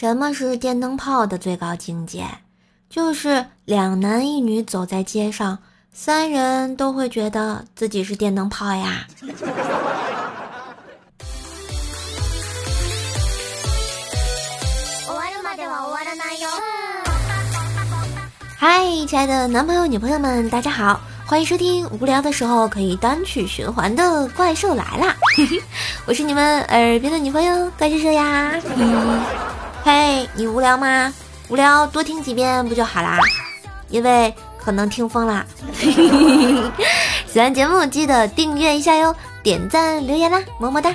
什么是电灯泡的最高境界？就是两男一女走在街上，三人都会觉得自己是电灯泡呀。嗨，亲爱的男朋友、女朋友们，大家好，欢迎收听无聊的时候可以单曲循环的怪兽来啦！我是你们耳边的女朋友怪兽兽呀。嘿，你无聊吗？无聊多听几遍不就好啦？因为可能听疯啦。喜欢节目记得订阅一下哟，点赞留言啦，么么哒。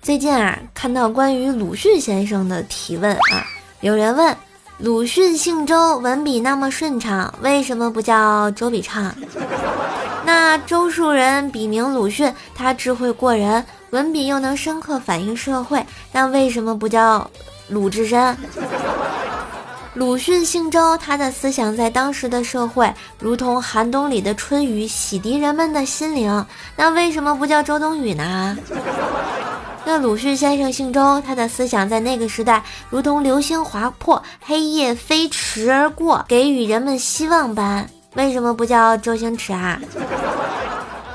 最近啊，看到关于鲁迅先生的提问啊，有人问鲁迅姓周，文笔那么顺畅，为什么不叫周笔畅？那周树人笔名鲁迅，他智慧过人，文笔又能深刻反映社会，那为什么不叫鲁智深？鲁迅姓周，他的思想在当时的社会如同寒冬里的春雨，洗涤人们的心灵，那为什么不叫周冬雨呢？那鲁迅先生姓周，他的思想在那个时代如同流星划破，黑夜飞驰而过，给予人们希望般。为什么不叫周星驰啊？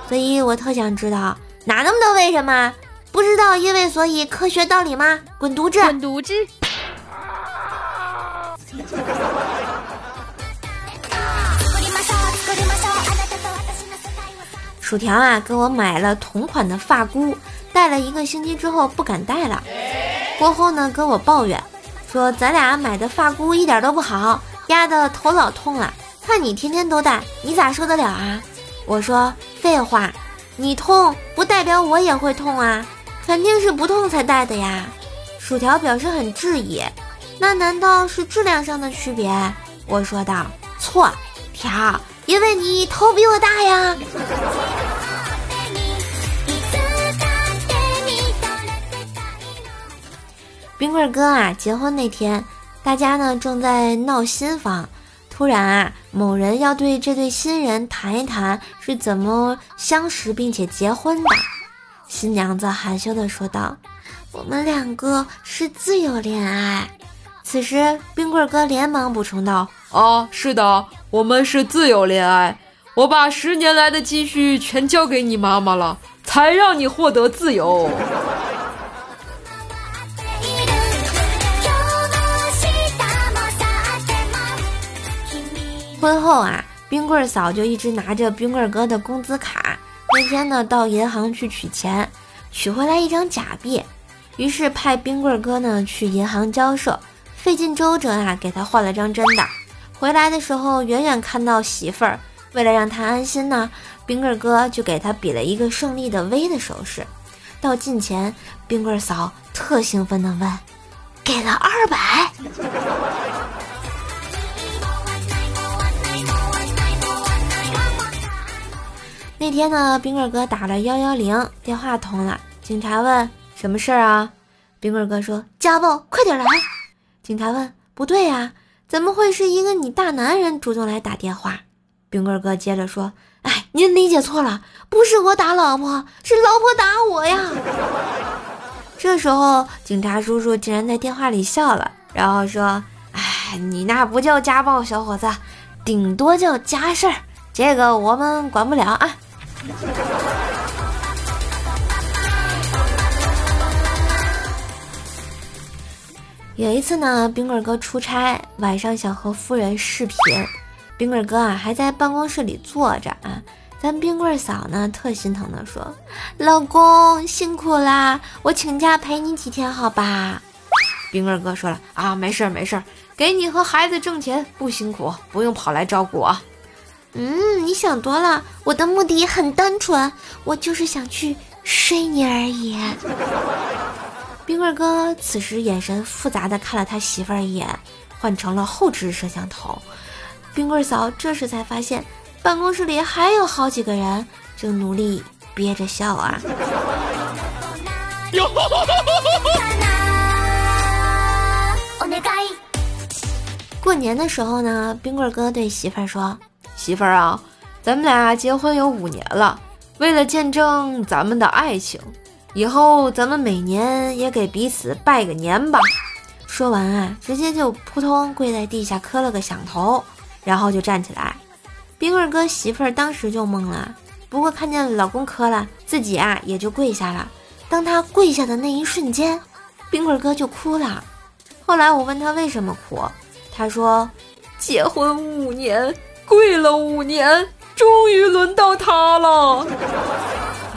所以我特想知道，哪那么多为什么？不知道因为所以科学道理吗？滚犊子！滚犊子！薯条啊，给我买了同款的发箍。戴了一个星期之后不敢戴了，过后呢跟我抱怨，说咱俩买的发箍一点都不好，压的头老痛了。看你天天都戴，你咋受得了啊？我说废话，你痛不代表我也会痛啊，肯定是不痛才戴的呀。薯条表示很质疑，那难道是质量上的区别？我说道错，条，因为你头比我大呀。冰棍哥啊，结婚那天，大家呢正在闹新房，突然啊，某人要对这对新人谈一谈是怎么相识并且结婚的。新娘子含羞的说道：“我们两个是自由恋爱。”此时，冰棍哥连忙补充道：“啊，是的，我们是自由恋爱。我把十年来的积蓄全交给你妈妈了，才让你获得自由。”婚后啊，冰棍儿嫂就一直拿着冰棍儿哥的工资卡。那天呢，到银行去取钱，取回来一张假币，于是派冰棍儿哥呢去银行交涉，费尽周折啊，给他换了张真的。回来的时候，远远看到媳妇儿，为了让他安心呢，冰棍儿哥就给他比了一个胜利的 V 的手势。到近前，冰棍儿嫂特兴奋地问：“给了二百？”天呢，冰棍哥打了幺幺零，电话通了，警察问什么事儿啊？冰棍哥说家暴，快点来！警察问不对呀，怎么会是一个你大男人主动来打电话？冰棍哥接着说，哎，您理解错了，不是我打老婆，是老婆打我呀。这时候警察叔叔竟然在电话里笑了，然后说，哎，你那不叫家暴，小伙子，顶多叫家事儿，这个我们管不了啊。有一次呢，冰棍哥出差，晚上想和夫人视频，冰棍哥啊还在办公室里坐着啊，咱冰棍嫂呢特心疼的说：“老公辛苦啦，我请假陪你几天好吧？”冰棍哥说了：“啊，没事儿没事儿，给你和孩子挣钱不辛苦，不用跑来照顾我。”嗯，你想多了，我的目的很单纯，我就是想去睡你而已。冰棍哥此时眼神复杂的看了他媳妇儿一眼，换成了后置摄像头。冰棍嫂这时才发现，办公室里还有好几个人正努力憋着笑啊。过年的时候呢，冰棍哥对媳妇儿说。媳妇儿啊，咱们俩结婚有五年了，为了见证咱们的爱情，以后咱们每年也给彼此拜个年吧。说完啊，直接就扑通跪在地下磕了个响头，然后就站起来。冰棍儿哥媳妇儿当时就懵了，不过看见老公磕了，自己啊也就跪下了。当他跪下的那一瞬间，冰棍儿哥就哭了。后来我问他为什么哭，他说：“结婚五年，跪了五年，终于轮到他了，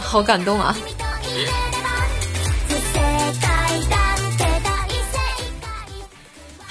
好感动啊！”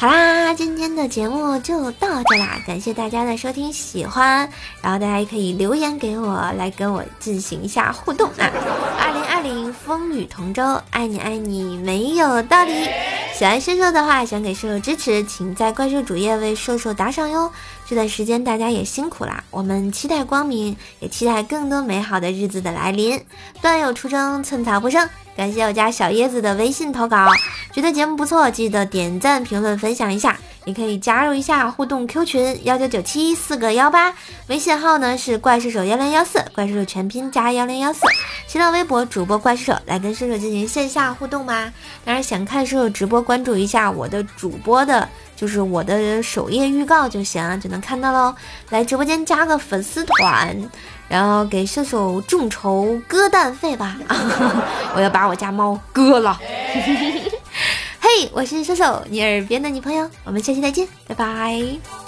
好啦，今天的节目就到这啦，感谢大家的收听喜欢，然后大家也可以留言给我，来跟我进行一下互动啊！二零二零风雨同舟，爱你爱你没有道理。喜欢瘦瘦的话，想给瘦瘦支持，请在怪兽主页为瘦瘦打赏哟。这段时间大家也辛苦啦，我们期待光明，也期待更多美好的日子的来临。段友出征，寸草不生。感谢我家小椰子的微信投稿，觉得节目不错，记得点赞、评论、分享一下，你可以加入一下互动 Q 群幺九九七四个幺八，微信号呢是怪兽手幺零幺四，怪兽手全拼加幺零幺四，新浪微博主播怪兽手来跟射手进行线下互动吧。当然想看射手直播，关注一下我的主播的，就是我的首页预告就行，就能看到喽。来直播间加个粉丝团。然后给射手众筹割蛋费吧，我要把我家猫割了。嘿，我是射手，你耳边的女朋友，我们下期再见，拜拜。